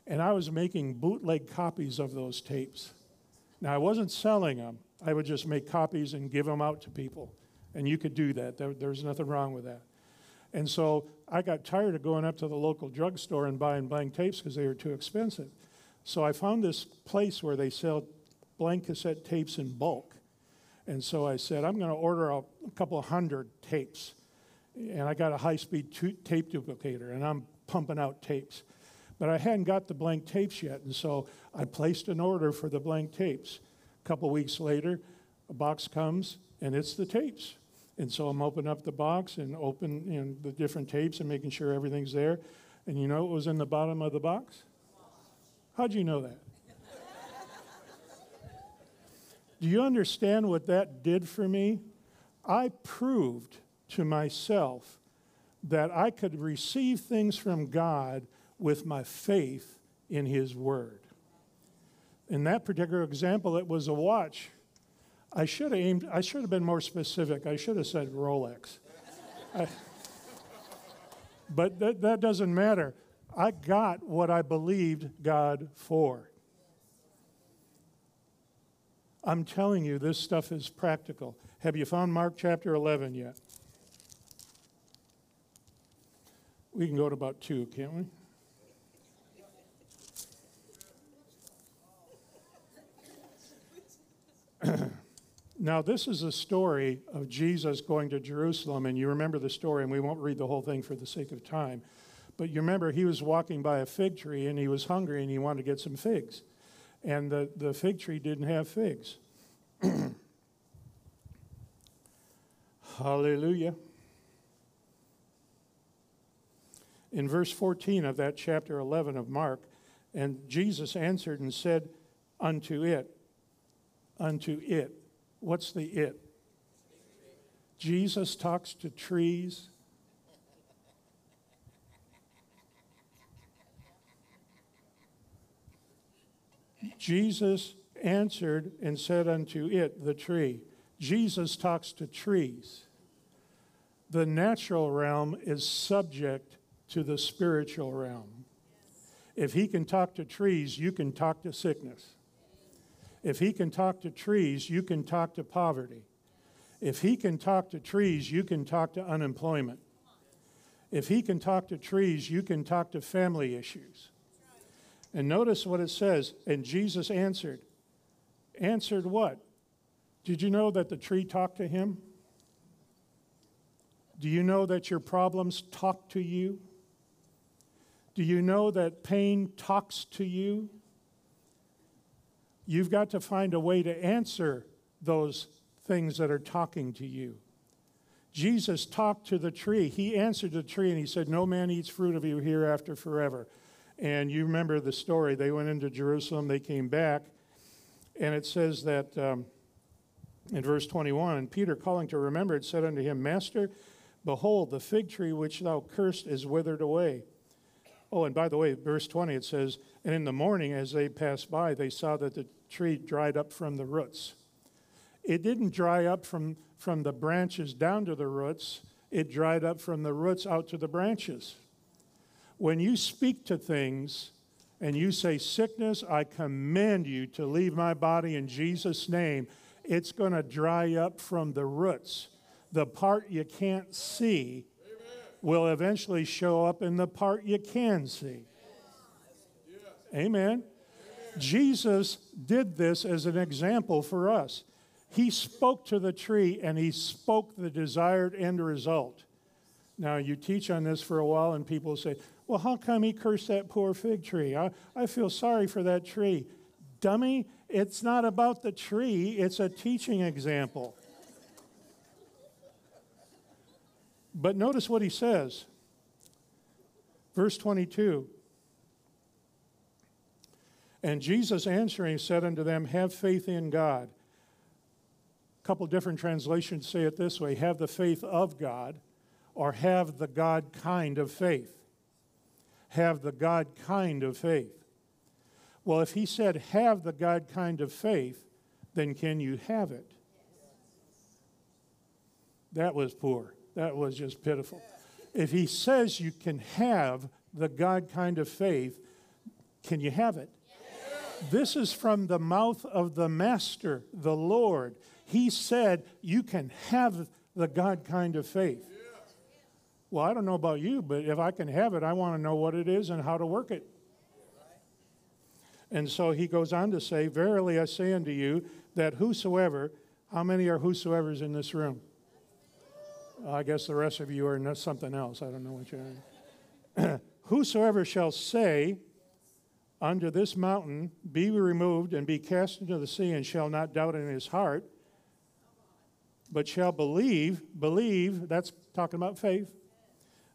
And I was making bootleg copies of those tapes. Now, I wasn't selling them, I would just make copies and give them out to people. And you could do that, there, there's nothing wrong with that. And so I got tired of going up to the local drugstore and buying blank tapes because they were too expensive. So I found this place where they sell blank cassette tapes in bulk. And so I said, I'm going to order a, a couple hundred tapes. And I got a high speed tape duplicator, and I'm pumping out tapes. But I hadn't got the blank tapes yet, and so I placed an order for the blank tapes. A couple weeks later, a box comes, and it's the tapes. And so I'm opening up the box and open you know, the different tapes and making sure everything's there. And you know what was in the bottom of the box? How'd you know that? Do you understand what that did for me? I proved to myself that I could receive things from God with my faith in His Word. In that particular example, it was a watch. I should have aimed, I should have been more specific. I should have said Rolex. I, but that, that doesn't matter. I got what I believed God for. I'm telling you, this stuff is practical. Have you found Mark chapter 11 yet? We can go to about 2, can't we? now, this is a story of Jesus going to Jerusalem, and you remember the story, and we won't read the whole thing for the sake of time. But you remember he was walking by a fig tree and he was hungry and he wanted to get some figs. And the, the fig tree didn't have figs. Hallelujah. In verse 14 of that chapter 11 of Mark, and Jesus answered and said unto it, unto it. What's the it? Jesus talks to trees Jesus answered and said unto it, the tree. Jesus talks to trees. The natural realm is subject to the spiritual realm. If he can talk to trees, you can talk to sickness. If he can talk to trees, you can talk to poverty. If he can talk to trees, you can talk to unemployment. If he can talk to trees, you can talk to family issues. And notice what it says. And Jesus answered. Answered what? Did you know that the tree talked to him? Do you know that your problems talk to you? Do you know that pain talks to you? You've got to find a way to answer those things that are talking to you. Jesus talked to the tree. He answered the tree and he said, No man eats fruit of you hereafter forever. And you remember the story. They went into Jerusalem, they came back, and it says that um, in verse 21 And Peter, calling to remember it, said unto him, Master, behold, the fig tree which thou cursed is withered away. Oh, and by the way, verse 20 it says, And in the morning as they passed by, they saw that the tree dried up from the roots. It didn't dry up from, from the branches down to the roots, it dried up from the roots out to the branches. When you speak to things and you say, Sickness, I command you to leave my body in Jesus' name, it's going to dry up from the roots. The part you can't see will eventually show up in the part you can see. Amen. Jesus did this as an example for us. He spoke to the tree and he spoke the desired end result. Now, you teach on this for a while, and people say, well, how come he cursed that poor fig tree? I, I feel sorry for that tree. Dummy, it's not about the tree, it's a teaching example. But notice what he says. Verse 22. And Jesus answering said unto them, Have faith in God. A couple different translations say it this way have the faith of God, or have the God kind of faith have the God kind of faith. Well, if he said, have the God kind of faith, then can you have it? That was poor. That was just pitiful. If he says you can have the God kind of faith, can you have it? This is from the mouth of the Master, the Lord. He said you can have the God kind of faith. Well, I don't know about you, but if I can have it, I want to know what it is and how to work it. And so he goes on to say, Verily I say unto you that whosoever, how many are whosoever's in this room? I guess the rest of you are something else. I don't know what you're. whosoever shall say unto this mountain, Be removed and be cast into the sea, and shall not doubt in his heart, but shall believe, believe, that's talking about faith,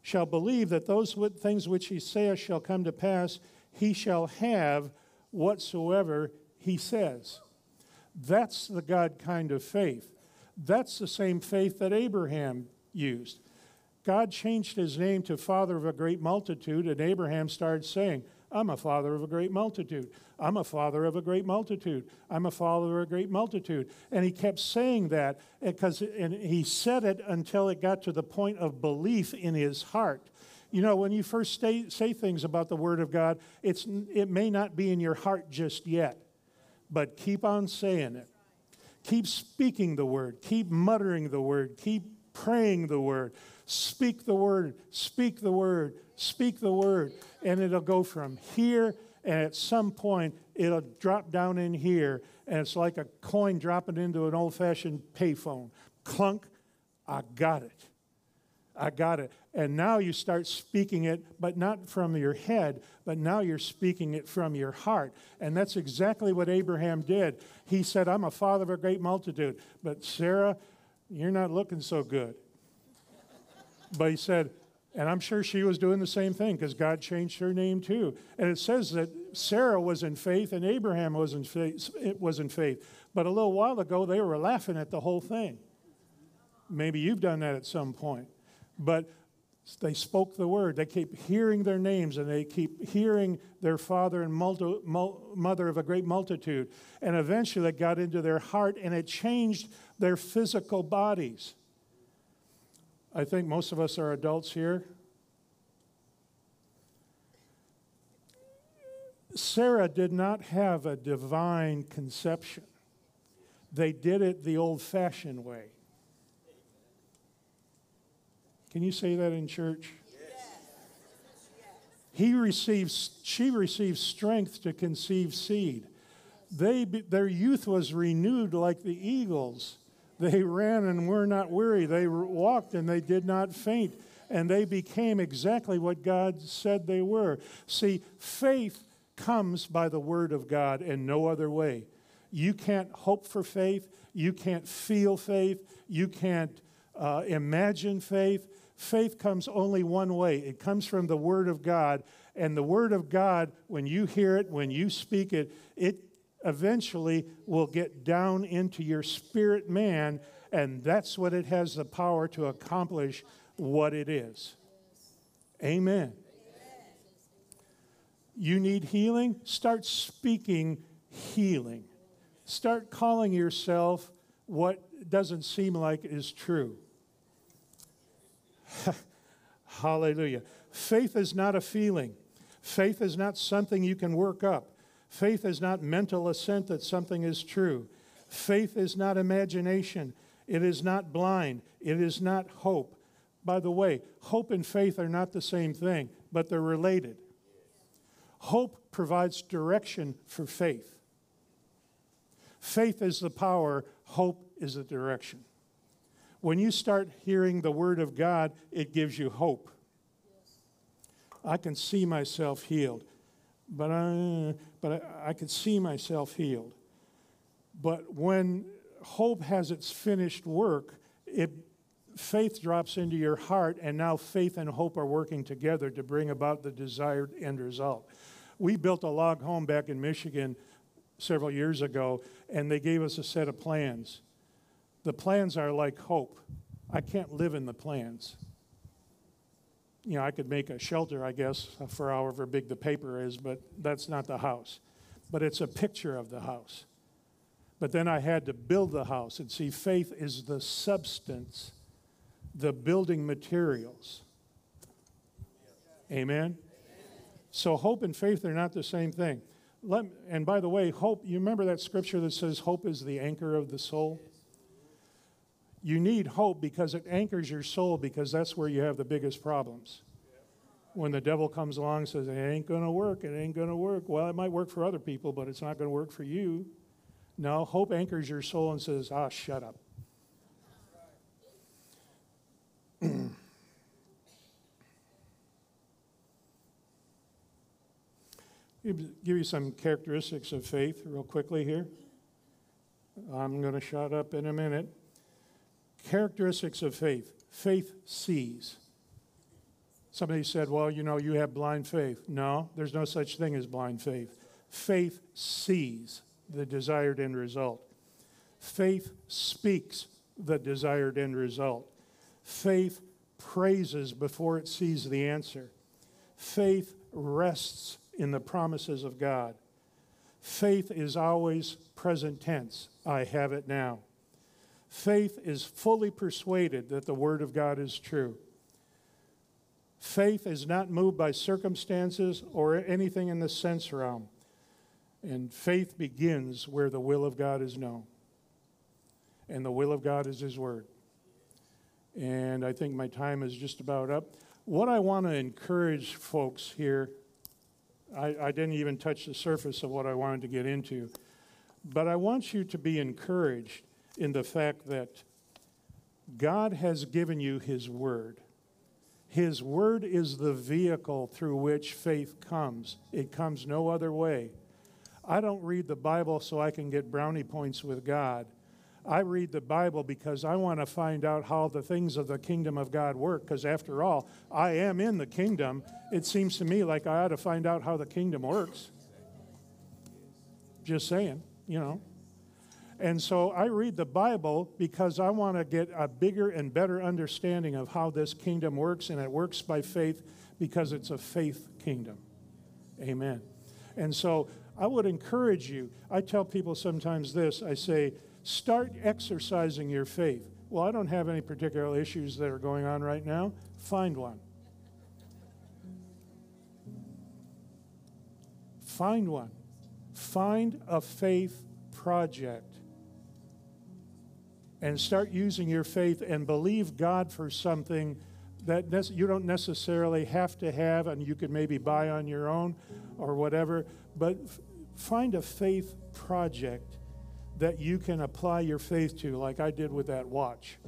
shall believe that those things which he saith shall come to pass, he shall have whatsoever he says. That's the God kind of faith. That's the same faith that Abraham used. God changed his name to Father of a Great Multitude, and Abraham started saying, I'm a father of a great multitude. I'm a father of a great multitude. I'm a father of a great multitude. And he kept saying that eh, because and he said it until it got to the point of belief in his heart. You know, when you first say, say things about the Word of God, it's, it may not be in your heart just yet, but keep on saying it. Keep speaking the Word. Keep muttering the Word. Keep praying the Word. Speak the Word. Speak the Word. Speak the Word. And it'll go from here, and at some point, it'll drop down in here, and it's like a coin dropping into an old fashioned payphone. Clunk, I got it. I got it. And now you start speaking it, but not from your head, but now you're speaking it from your heart. And that's exactly what Abraham did. He said, I'm a father of a great multitude. But Sarah, you're not looking so good. But he said, and I'm sure she was doing the same thing because God changed her name too. And it says that Sarah was in faith and Abraham was in faith. It was in faith. But a little while ago, they were laughing at the whole thing. Maybe you've done that at some point. But they spoke the word. They keep hearing their names and they keep hearing their father and multi, mul, mother of a great multitude. And eventually it got into their heart and it changed their physical bodies. I think most of us are adults here. Sarah did not have a divine conception. They did it the old fashioned way. Can you say that in church? He receives, she receives strength to conceive seed. They, their youth was renewed like the eagles. They ran and were not weary. They walked and they did not faint. And they became exactly what God said they were. See, faith comes by the word of God and no other way. You can't hope for faith. You can't feel faith. You can't uh, imagine faith. Faith comes only one way it comes from the Word of God. And the Word of God, when you hear it, when you speak it, it eventually will get down into your spirit man, and that's what it has the power to accomplish what it is. Amen. You need healing? Start speaking healing. Start calling yourself what doesn't seem like is true. Hallelujah. Faith is not a feeling. Faith is not something you can work up. Faith is not mental assent that something is true. Faith is not imagination. It is not blind. It is not hope. By the way, hope and faith are not the same thing, but they're related. Hope provides direction for faith. Faith is the power, hope is the direction. When you start hearing the word of God, it gives you hope. I can see myself healed, but I, but I, I can see myself healed. But when hope has its finished work, it faith drops into your heart, and now faith and hope are working together to bring about the desired end result. We built a log home back in Michigan several years ago, and they gave us a set of plans. The plans are like hope. I can't live in the plans. You know, I could make a shelter, I guess, for however big the paper is, but that's not the house. But it's a picture of the house. But then I had to build the house. And see, faith is the substance, the building materials. Amen? So hope and faith are not the same thing. Let, and by the way, hope, you remember that scripture that says hope is the anchor of the soul? You need hope because it anchors your soul because that's where you have the biggest problems. When the devil comes along and says, It ain't going to work, it ain't going to work. Well, it might work for other people, but it's not going to work for you. No, hope anchors your soul and says, Ah, shut up. give you some characteristics of faith real quickly here. I'm going to shut up in a minute. Characteristics of faith faith sees. Somebody said, Well, you know, you have blind faith. No, there's no such thing as blind faith. Faith sees the desired end result. Faith speaks the desired end result. Faith praises before it sees the answer. Faith rests in the promises of God. Faith is always present tense. I have it now. Faith is fully persuaded that the Word of God is true. Faith is not moved by circumstances or anything in the sense realm. And faith begins where the will of God is known. And the will of God is His Word. And I think my time is just about up. What I want to encourage folks here, I, I didn't even touch the surface of what I wanted to get into, but I want you to be encouraged in the fact that God has given you His Word. His Word is the vehicle through which faith comes, it comes no other way. I don't read the Bible so I can get brownie points with God. I read the Bible because I want to find out how the things of the kingdom of God work. Because after all, I am in the kingdom. It seems to me like I ought to find out how the kingdom works. Just saying, you know. And so I read the Bible because I want to get a bigger and better understanding of how this kingdom works, and it works by faith because it's a faith kingdom. Amen. And so I would encourage you. I tell people sometimes this I say, start exercising your faith. Well, I don't have any particular issues that are going on right now. Find one. Find one. Find a faith project and start using your faith and believe God for something that you don't necessarily have to have and you could maybe buy on your own or whatever, but find a faith project that you can apply your faith to, like I did with that watch.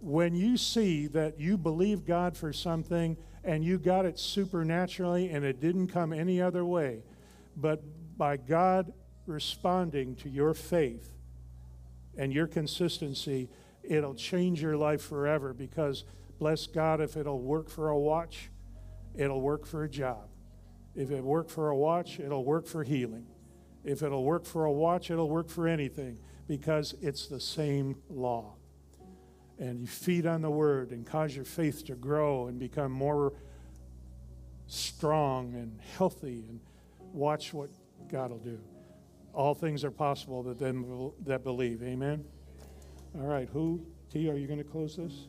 When you see that you believe God for something and you got it supernaturally and it didn't come any other way, but by God responding to your faith, and your consistency, it'll change your life forever because, bless God, if it'll work for a watch, it'll work for a job. If it worked for a watch, it'll work for healing. If it'll work for a watch, it'll work for anything because it's the same law. And you feed on the word and cause your faith to grow and become more strong and healthy and watch what God will do all things are possible that them that believe. Amen. All right, who T? Are you going to close this?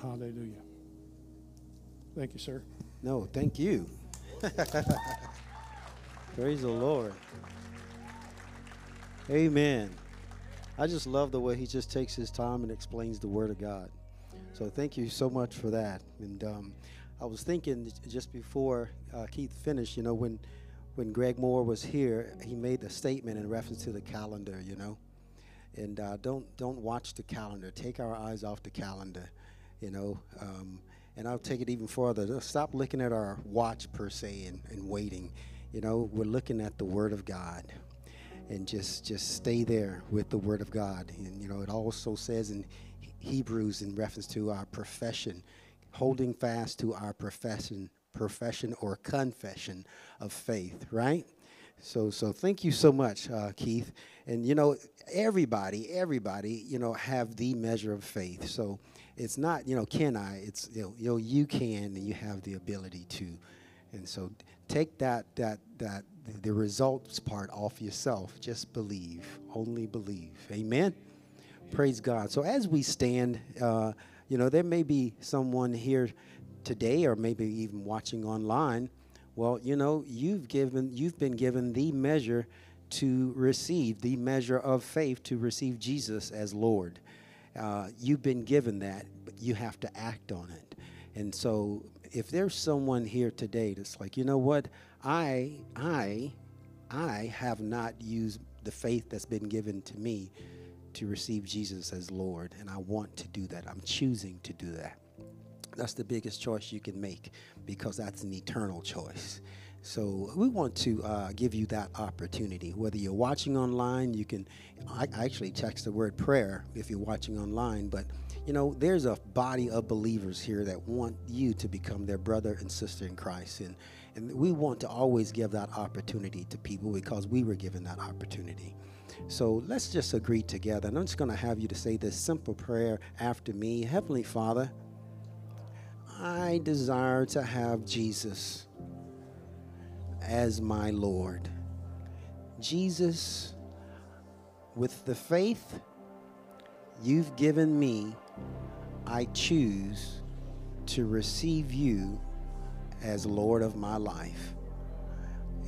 Hallelujah. Thank you, sir. No, thank you. Praise the Lord. Amen. I just love the way he just takes his time and explains the Word of God. So thank you so much for that. And um, I was thinking just before uh, Keith finished, you know, when when Greg Moore was here, he made the statement in reference to the calendar, you know. And uh, don't don't watch the calendar. Take our eyes off the calendar, you know. Um, and I'll take it even further. Stop looking at our watch per se and, and waiting. You know, we're looking at the Word of God, and just just stay there with the Word of God. And you know, it also says in Hebrews in reference to our profession, holding fast to our profession profession or confession of faith, right? So, so thank you so much, uh, Keith. And you know, everybody, everybody, you know, have the measure of faith. So it's not, you know, can I? It's you know, you can, and you have the ability to. And so take that that that the results part off yourself. Just believe, only believe. Amen. Praise God. So as we stand, uh, you know, there may be someone here today or maybe even watching online, well, you know, you've given you've been given the measure to receive, the measure of faith to receive Jesus as Lord. Uh, you've been given that, but you have to act on it. And so if there's someone here today that's like, you know what, I I I have not used the faith that's been given to me to receive Jesus as Lord, and I want to do that. I'm choosing to do that. That's the biggest choice you can make because that's an eternal choice. So we want to uh, give you that opportunity. Whether you're watching online, you can I, actually text the word prayer if you're watching online. But you know, there's a body of believers here that want you to become their brother and sister in Christ, and and we want to always give that opportunity to people because we were given that opportunity. So let's just agree together. And I'm just going to have you to say this simple prayer after me. Heavenly Father. I desire to have Jesus as my Lord. Jesus, with the faith you've given me, I choose to receive you as Lord of my life.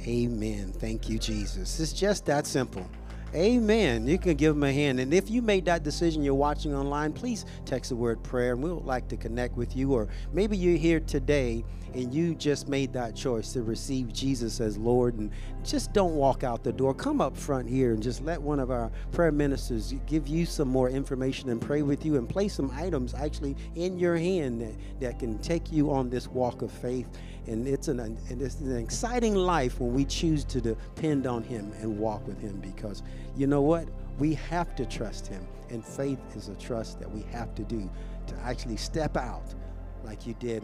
Amen. Thank you, Jesus. It's just that simple. Amen. You can give them a hand. And if you made that decision, you're watching online, please text the word prayer and we would like to connect with you. Or maybe you're here today and you just made that choice to receive Jesus as Lord and just don't walk out the door. Come up front here and just let one of our prayer ministers give you some more information and pray with you and place some items actually in your hand that, that can take you on this walk of faith. And it's an, and it's an exciting life when we choose to depend on Him and walk with Him because you know what? We have to trust Him. And faith is a trust that we have to do to actually step out like you did.